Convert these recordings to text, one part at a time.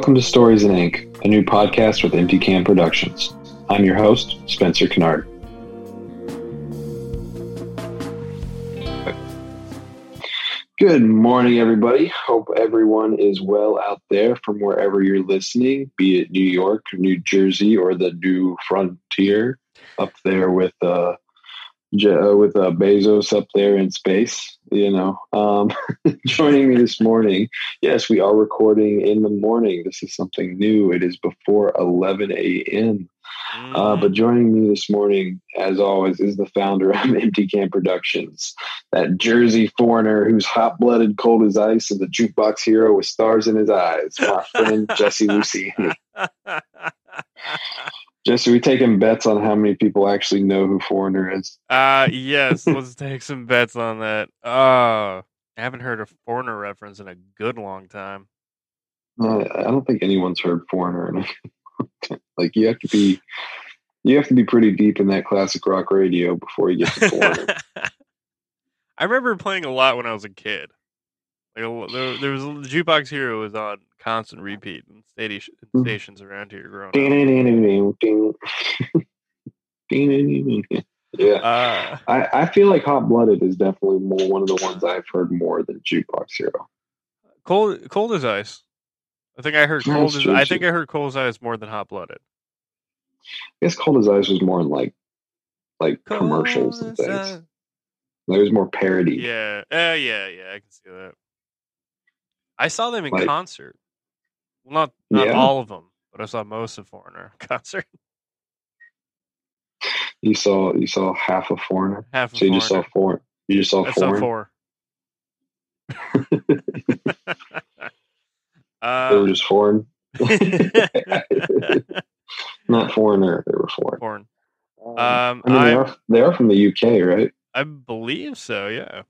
Welcome to Stories in Ink, a new podcast with Empty Can Productions. I'm your host, Spencer Kinnard. Good morning, everybody. Hope everyone is well out there from wherever you're listening, be it New York, New Jersey, or the new frontier up there with uh, with uh, Bezos up there in space. You know, um, joining me this morning. Yes, we are recording in the morning. This is something new. It is before 11 a.m. Uh, but joining me this morning, as always, is the founder of Empty Can Productions, that Jersey foreigner who's hot blooded, cold as ice, and the jukebox hero with stars in his eyes, my friend Jesse Lucy. Jesse, we taking bets on how many people actually know who Foreigner is? Uh yes, let's take some bets on that. Uh I haven't heard a Foreigner reference in a good long time. Uh, I don't think anyone's heard Foreigner. like you have to be, you have to be pretty deep in that classic rock radio before you get to Foreigner. I remember playing a lot when I was a kid. Like there, there was Jukebox Hero was on constant repeat in station, mm-hmm. stations around here growing up. yeah, uh, I, I feel like Hot Blooded is definitely more one of the ones I've heard more than Jukebox Hero. Cold, cold as ice. I think I heard cold. As, I think I heard cold as ice more than Hot Blooded. I guess cold as ice was more in like like cold commercials and things. Like it was more parody. Yeah, uh, yeah, yeah. I can see that. I saw them in like, concert. Well, not not yeah. all of them, but I saw most of Foreigner concert. You saw you saw half of Foreigner. Half. Of so you foreigner. just saw four. You just saw I four. Saw four. uh, they were just foreign. Not foreigner. They were foreign. Foreign. Um, um, I mean, they are, they are from the UK, right? I believe so. Yeah.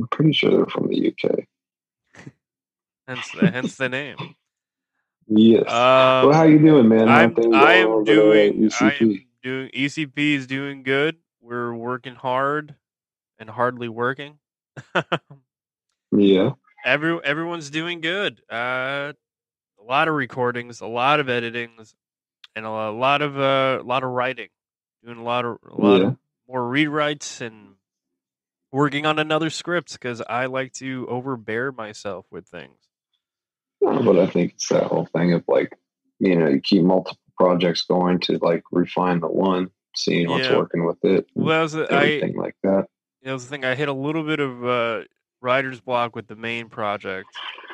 I'm pretty sure they're from the UK. Hence the hence the name. Yes. Um, well, how you doing, man? I'm, I am doing. I am doing. ECP is doing good. We're working hard and hardly working. yeah. Every everyone's doing good. Uh, a lot of recordings, a lot of editings, and a lot of uh, a lot of writing. Doing a lot of a lot yeah. of more rewrites and working on another script because I like to overbear myself with things. But I think it's that whole thing of like, you know, you keep multiple projects going to like refine the one, seeing what's yeah. working with it. Well, was, everything I, like that. That was the thing. I hit a little bit of uh, writer's block with the main project,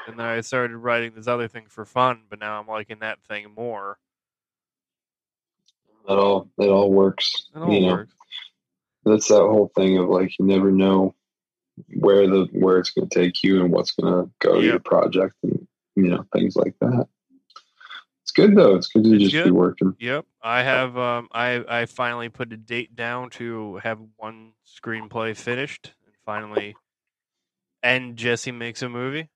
and then I started writing this other thing for fun. But now I'm liking that thing more. That all it all works. It all you know, works. that's that whole thing of like you never know where the where it's going to take you and what's going to go yep. your project and you know things like that. It's good though. It's good to it's just good. be working. Yep, I have. Um, I I finally put a date down to have one screenplay finished and finally end Jesse makes a movie.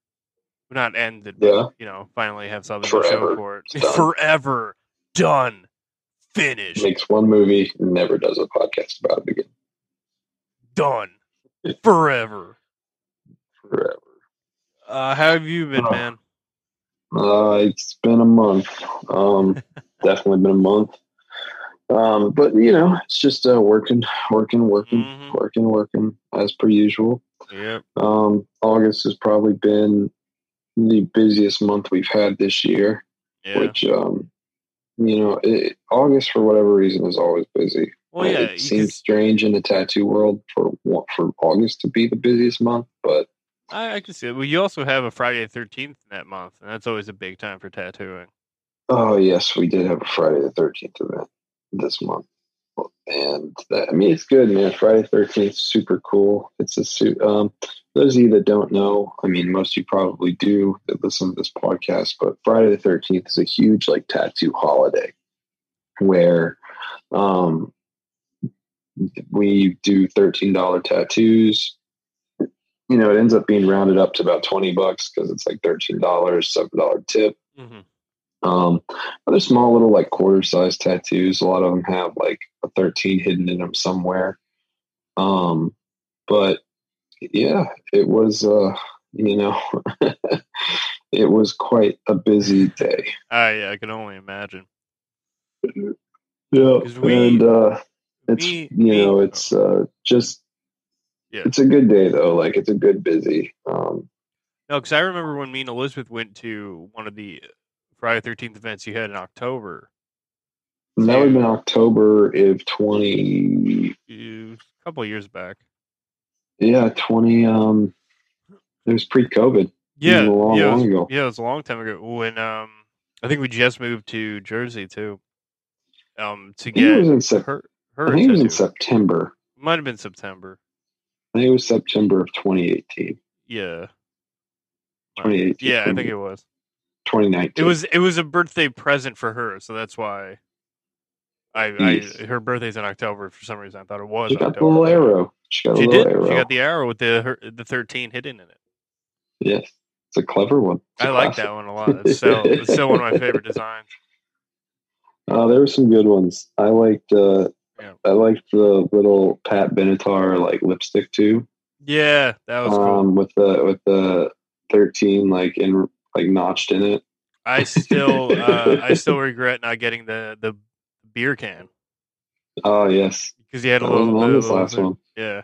Not ended, yeah. you know, finally have something Forever. to show for it. Forever done, finished. Makes one movie, never does a podcast about it again. Done, forever. Forever. Uh, how have you been, man? Uh, it's been a month. Um, definitely been a month. Um, but you know, it's just uh, working, working, working, mm-hmm. working, working as per usual. Yep. Um, August has probably been the busiest month we've had this year, yeah. which um, you know, it, August for whatever reason is always busy. Well, yeah, it seems strange in the tattoo world for for August to be the busiest month, but I, I can see it. Well, you also have a Friday the Thirteenth in that month, and that's always a big time for tattooing. Oh yes, we did have a Friday the Thirteenth event this month, and that, I mean it's good, man. Friday the Thirteenth, super cool. It's a suit. Um, those of you that don't know, I mean, most of you probably do that listen to this podcast, but Friday the Thirteenth is a huge like tattoo holiday where um, we do thirteen dollar tattoos you know, it ends up being rounded up to about 20 bucks because it's like $13, $7 tip. Mm-hmm. Um, other small little like quarter size tattoos. A lot of them have like a 13 hidden in them somewhere. Um, but yeah, it was, uh, you know, it was quite a busy day. I I can only imagine. Yeah, we- and uh, it's me- you know it's uh, just Yeah. it's a good day though. Like it's a good busy. Um, No, because I remember when me and Elizabeth went to one of the Friday Thirteenth events you had in October. that would have been October of twenty. A couple of years back. Yeah, twenty. Um, it was pre-COVID. Yeah, a long, yeah, it long was, ago. yeah, it was a long time ago. When um, I think we just moved to Jersey too. Um, to it was in Sep- her I think it was in. September. Might have been September. I think it was September of 2018. Yeah. 2018. Yeah, I think it was. 2019. It was it was a birthday present for her, so that's why. I. I her birthday's in October for some reason. I thought it was She got the little arrow. She She did. arrow. She got the arrow with the her, the thirteen hidden in it. yes, it's a clever one. A I like that one a lot. It's still it's still one of my favorite designs. Uh, there were some good ones. I liked. Uh, Yeah. I liked the little Pat Benatar like lipstick too. Yeah, that was cool. Um, with the with the 13 like in like notched in it. I still uh, I still regret not getting the the beer can Oh yes, because you had a that little. on this last thing. one. Yeah,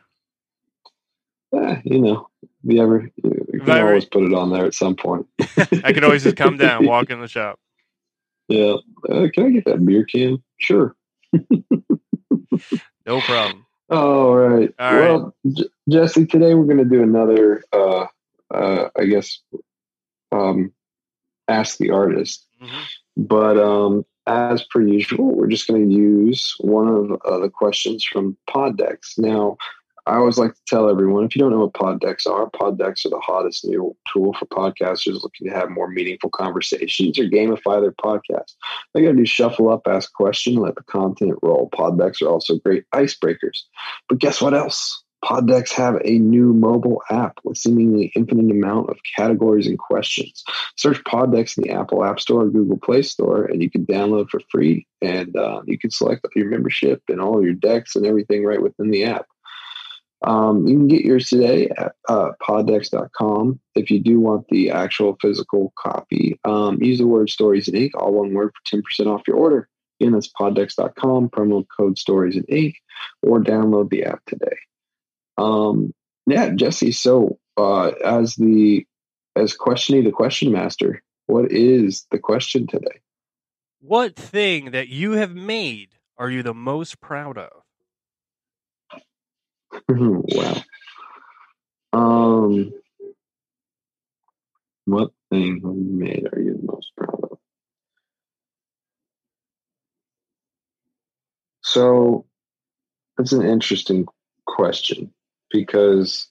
Eh, you know, if you ever you If can I always put it on there at some point. I could always just come down, walk in the shop. Yeah, uh, can I get that beer can? Sure. No problem. All right. All right. well, J- Jesse, today we're going to do another, uh, uh, I guess, um, ask the artist. hmm But um, as per usual, we're just going to use one of uh, the questions from Pod Decks. Now, I always like to tell everyone if you don't know what Pod Decks are, Pod Decks are the hottest new tool for podcasters looking to have more meaningful conversations or gamify their podcast. They got to do shuffle up, ask question, let the content roll. Pod Decks are also great icebreakers. But guess what else? Pod Decks have a new mobile app with seemingly infinite amount of categories and questions. Search Pod Decks in the Apple App Store or Google Play Store, and you can download for free. And uh, you can select your membership and all your decks and everything right within the app. Um, you can get yours today at uh, poddecks.com. If you do want the actual physical copy, um, use the word stories in ink, all one word for 10% off your order. Again, that's poddecks.com, promo code stories in ink, or download the app today. Um, yeah, Jesse. So, uh, as the as questioning the question master, what is the question today? What thing that you have made are you the most proud of? Wow. Um, what thing have you made are you the most proud of? So, that's an interesting question because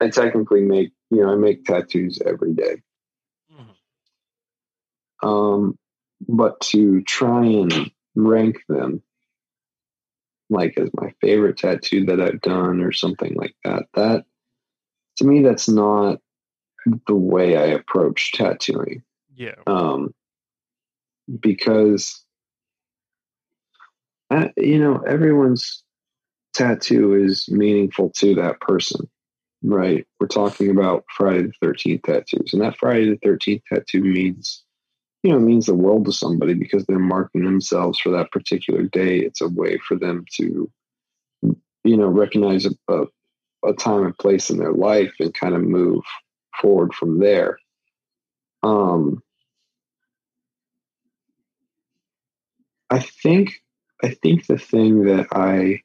I technically make, you know, I make tattoos every day. Mhm. Um, but to try and rank them, like as my favorite tattoo that I've done or something like that, that to me, that's not the way I approach tattooing. Yeah. Um, because, I, you know, everyone's tattoo is meaningful to that person, right? We're talking about Friday the 13th tattoos, and that Friday the 13th tattoo means you know, it means the world to somebody because they're marking themselves for that particular day. It's a way for them to, you know, recognize a, a, a time and place in their life and kind of move forward from there. Um, I think, I think the thing that I,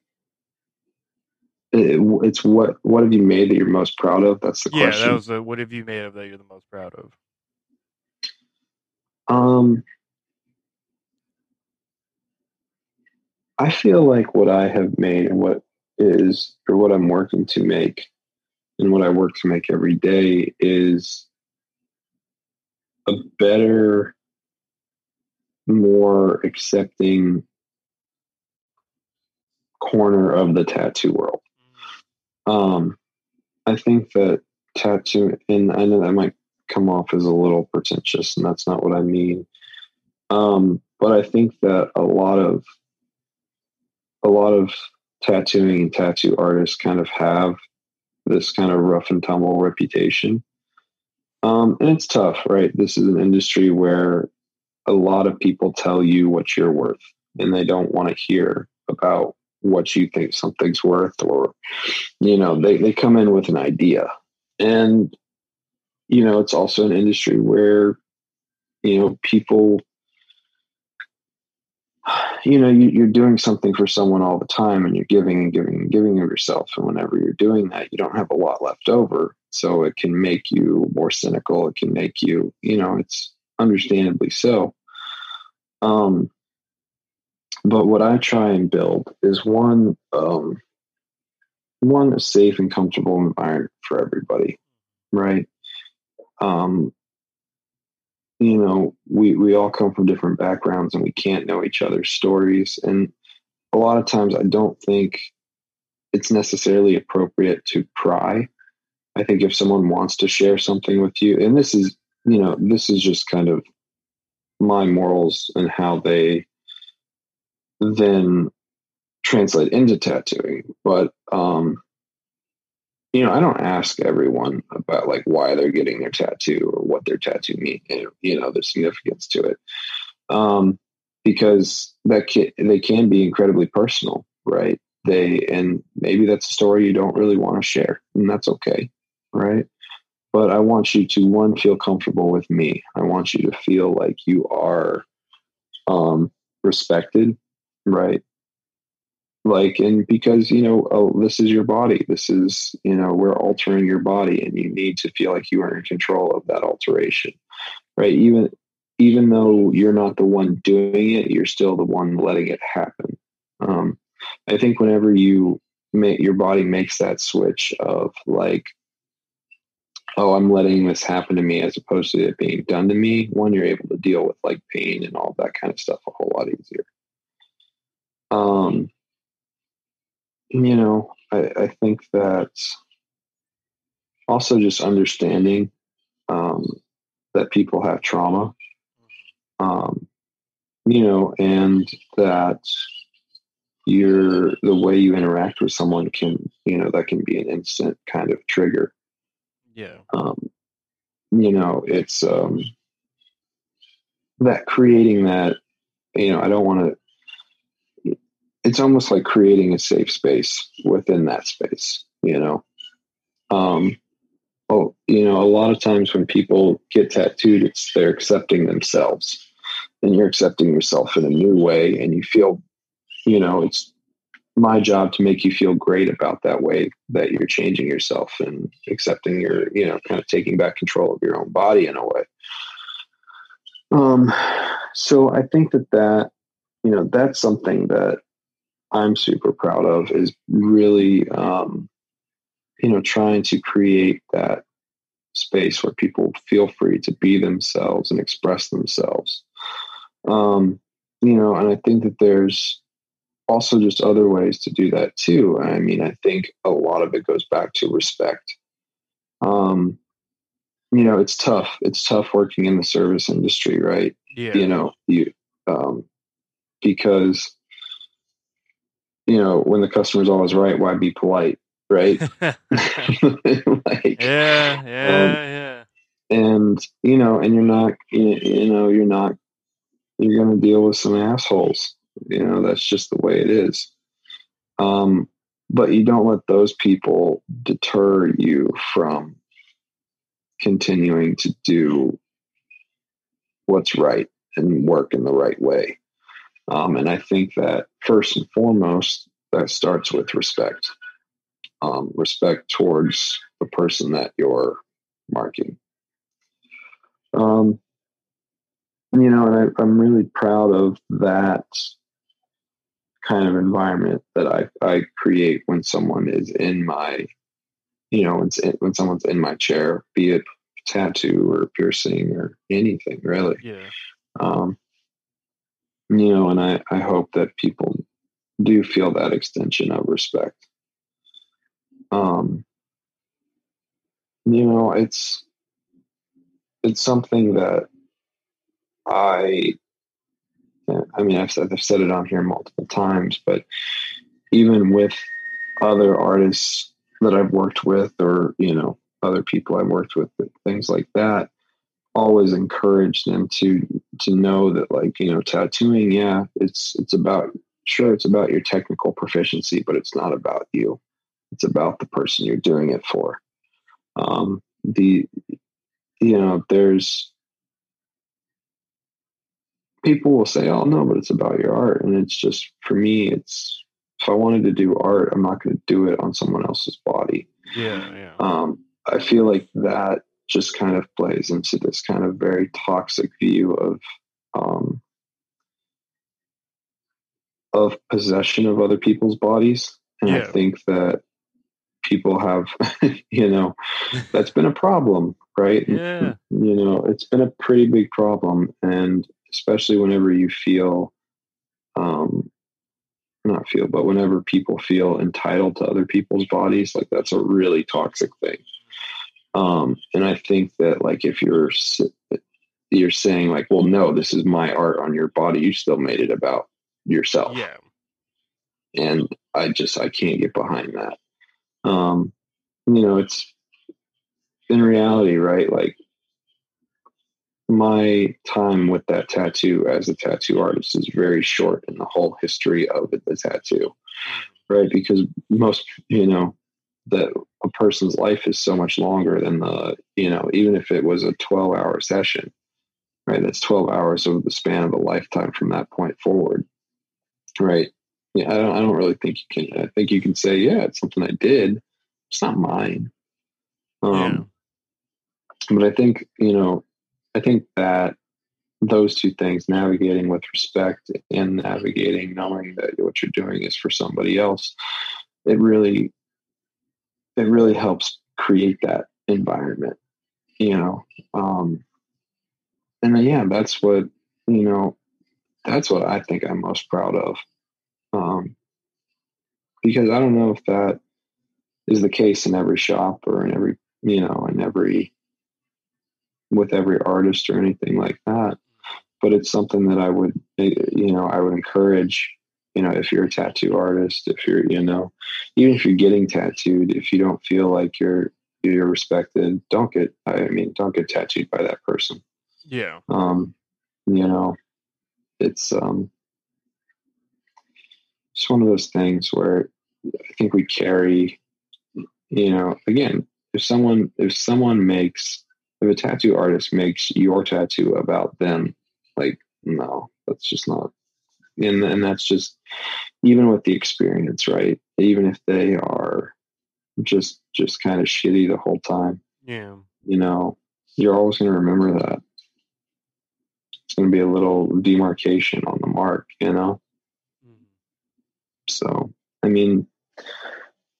it, it's what what have you made that you're most proud of? That's the Yeah, question. Yeah, that was the what have you made of that you're the most proud of? Um, I feel like what I have made and what is, or what I'm working to make, and what I work to make every day is a better, more accepting corner of the tattoo world. Um, I think that tattoo, and I know that might come off as a little pretentious, and that's not what I mean. Um, but I think that a lot of a lot of tattooing and tattoo artists kind of have this kind of rough and tumble reputation. Um, and it's tough, right? This is an industry where a lot of people tell you what you're worth and they don't want to hear about what you think something's worth or you know they, they come in with an idea and you know it's also an industry where you know people you know you, are doing something for someone all the time and you're giving and giving and giving of yourself. And whenever you're doing that you don't have a lot left over. So it can make you more cynical. It can make you you know it's understandably so. Um but what I try and build is one um, one a safe and comfortable environment for everybody, right? Um, you know, we we all come from different backgrounds and we can't know each other's stories, and a lot of times I don't think it's necessarily appropriate to pry. I think if someone wants to share something with you, and this is you know this is just kind of my morals and how they then translate into tattooing. But um, you know, I don't ask everyone about like why they're getting their tattoo or what their tattoo means, you know, the significance to it. Um, because that can, they can be incredibly personal, right? They and maybe that's a story you don't really want to share, and that's okay, right? But I want you to one feel comfortable with me. I want you to feel like you are um, respected right like and because you know oh this is your body. This is you know we're altering your body and you need to feel like you are in control of that alteration right? Even even though you're not the one doing it you're still the one letting it happen. Um, i think whenever you make your body makes that switch of like oh i'm letting this happen to me as opposed to it being done to me one you're able to deal with like pain and all that kind of stuff a whole lot easier. Um, you know, I, I think that also just understanding um, that people have trauma, um, you know, and that you're the way you interact with someone can, you know, that can be an instant kind of trigger. Yeah. Um, you know, it's um, that creating that, you know, I don't want to it's almost like creating a safe space within that space, you know. Um, oh, you know, a lot of times when people get tattooed, it's they're accepting themselves and you're accepting yourself in a new way and you feel, you know, it's my job to make you feel great about that way that you're changing yourself and accepting your, you know, kind of taking back control of your own body in a way. Um, so I think that that, you know, that's something that I'm super proud of is really, um, you know, trying to create that space where people feel free to be themselves and express themselves. Um, you know, and I think that there's also just other ways to do that too. I mean, I think a lot of it goes back to respect. Um, you know, it's tough. It's tough working in the service industry, right? Yeah. You know, you um, because you know, when the customer's always right, why be polite, right? like, yeah, yeah, um, yeah. And you know, and you're not, you, you know, you're not, you're going to deal with some assholes. You know, that's just the way it is. Um, but you don't let those people deter you from continuing to do what's right and work in the right way. Um, and I think that first and foremost, that starts with respect. Um, respect towards the person that you're marking. Um, you know, and I, am really proud of that kind of environment that I, I create when someone is in my, you know, when, when someone's in my chair, be it tattoo or piercing or anything really. Yeah. Um, you know, and I, I hope that people do feel that extension of respect. Um, you know, it's it's something that I, I mean, I've said, I've said it on here multiple times, but even with other artists that I've worked with, or you know, other people I've worked with, things like that, always encourage them to to know that like you know tattooing, yeah, it's it's about sure it's about your technical proficiency, but it's not about you. It's about the person you're doing it for. Um, the you know there's people will say, "Oh no, but it's about your art," and it's just for me, it's if I wanted to do art, I'm not going to do it on someone else's body. Yeah, yeah. Um, I feel like that just kind of plays into this kind of very toxic view of um, of possession of other people's bodies, and yeah. I think that people have, you know, that's been a problem, right? Yeah. You know, it's been a pretty big problem, and especially whenever you feel, um, not feel, but whenever people feel entitled to other people's bodies, like that's a really toxic thing. Um, and I think that like if you're you're saying like, well, no, this is my art on your body, you still made it about yourself. Yeah. And I just I can't get behind that. Um, you know, it's in reality, right? Like my time with that tattoo as a tattoo artist is very short in the whole history of the tattoo, right? Because most, you know, that a person's life is so much longer than the, you know, even if it was a 12 hour session, right? That's 12 hours over the span of a lifetime from that point forward, right? Yeah, I don't, I don't really think you can, I think you can say, yeah, it's something I did. It's not mine. Um, yeah. But I think, you know, I think that those two things, navigating with respect and navigating knowing that what you're doing is for somebody else, it really it really helps create that environment, you know. Um, and then, yeah, that's what you know. That's what I think I'm most proud of, um, because I don't know if that is the case in every shop or in every you know in every with every artist or anything like that. But it's something that I would, you know, I would encourage, you know, if you're a tattoo artist, if you're, you know, even if you're getting tattooed, if you don't feel like you're, you're respected, don't get, I mean, don't get tattooed by that person. Yeah. Um, you know, it's, um, it's one of those things where I think we carry, you know, again, if someone, if someone makes if a tattoo artist makes your tattoo about them, like no, that's just not. And and that's just even with the experience, right? Even if they are just just kind of shitty the whole time. Yeah. You know, you're always going to remember that. It's going to be a little demarcation on the mark, you know. Mm. So, I mean,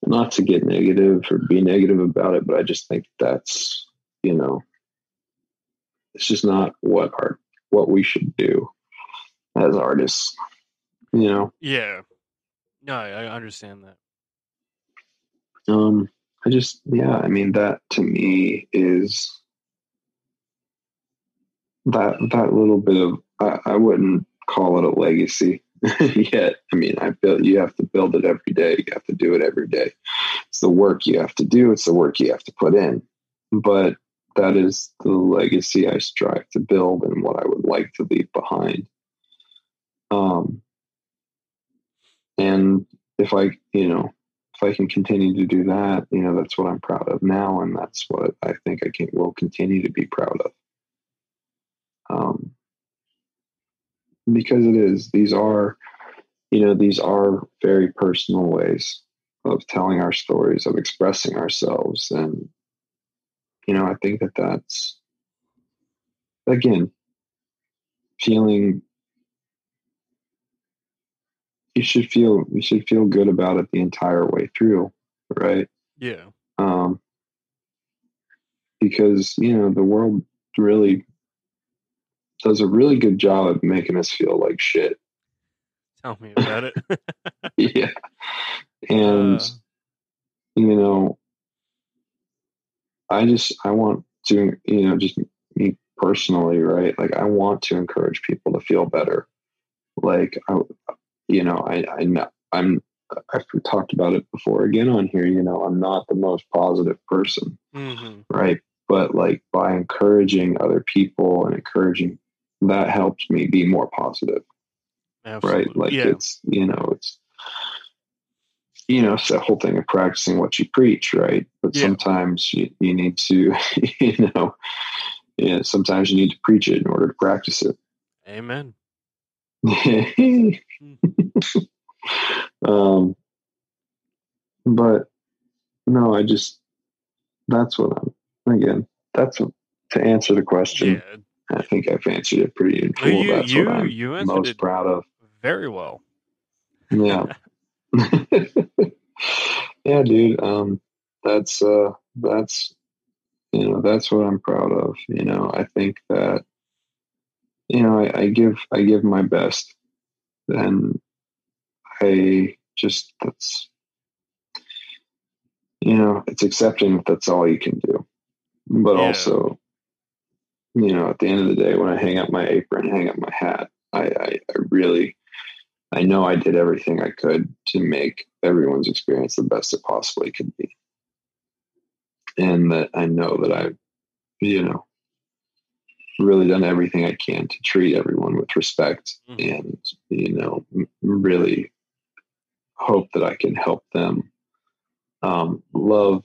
not to get negative or be negative about it, but I just think that's you know it's just not what art what we should do as artists. You know. Yeah. No, I understand that. Um, I just yeah, I mean that to me is that that little bit of I, I wouldn't call it a legacy yet. I mean, I built you have to build it every day. You have to do it every day. It's the work you have to do. It's the work you have to put in. But that is the legacy I strive to build and what I would like to leave behind. Um, and if I, you know, if I can continue to do that, you know, that's what I'm proud of now, and that's what I think I can will continue to be proud of. Um, because it is these are, you know, these are very personal ways of telling our stories, of expressing ourselves, and you know, I think that that's, again, feeling, you should feel, you should feel good about it the entire way through, right? Yeah. Um, because, you know, the world really does a really good job of making us feel like shit. Tell me about it. yeah. And, uh. you know, I just I want to you know just me personally, right? Like I want to encourage people to feel better. Like I, you know, I I know I'm I've talked about it before again on here. You know, I'm not the most positive person, Mm-hmm. right? But like by encouraging other people and encouraging that helps me be more positive, Absolutely. right? Like yeah. it's you know it's you know it's that whole thing of practicing what you preach, right? But Yeah. sometimes you, you need to you know yeah sometimes you need to preach it in order to practice it. Amen. um, but no, I just that's what I'm again. That's what, to answer the question. Yeah. I think I've answered it pretty. You that's you what I'm you most proud of. very well. Yeah, yeah, dude. Um, that's uh, that's you know that's what I'm proud of. You know, I think that you know I, I give I give my best, and I just that's you know it's accepting that that's all you can do, but Yeah. also you know at the end of the day when I hang up my apron, hang up my hat, I, I, I really I know I did everything I could to make everyone's experience the best it possibly could be. And that I know that I've, you know, really done everything I can to treat everyone with respect Mhm. and, you know, really hope that I can help them um, love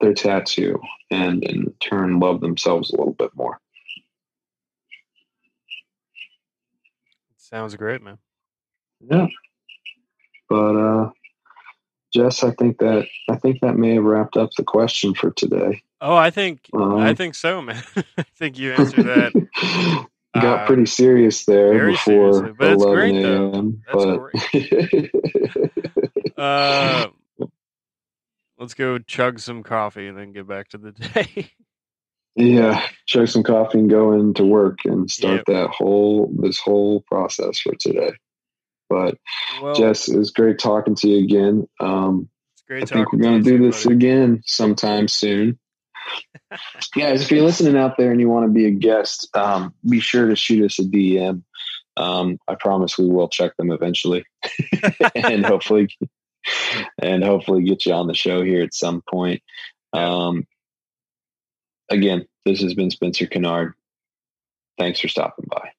their tattoo and in turn love themselves a little bit more. Sounds great, man. Yeah. But uh Jess, I think that I think that may have wrapped up the question for today. Oh, I think Um, I think so, man. I think you answered that Got uh, pretty serious there before seriously, but it's 11 great, a.m. That's but Uh, let's go chug some coffee and then get back to the day. yeah, chug some coffee and go into work and start Yep. that whole this whole process for today. But well, Jess, it was great talking to you again. Um, it's great I think we're going to to do this buddy. again sometime soon. Guys, if you're listening out there and you want to be a guest, um, be sure to shoot us a DM. Um, I promise we will check them eventually, and hopefully, and hopefully get you on the show here at some point. Um, again, this has been Spencer Kinnard. Thanks for stopping by.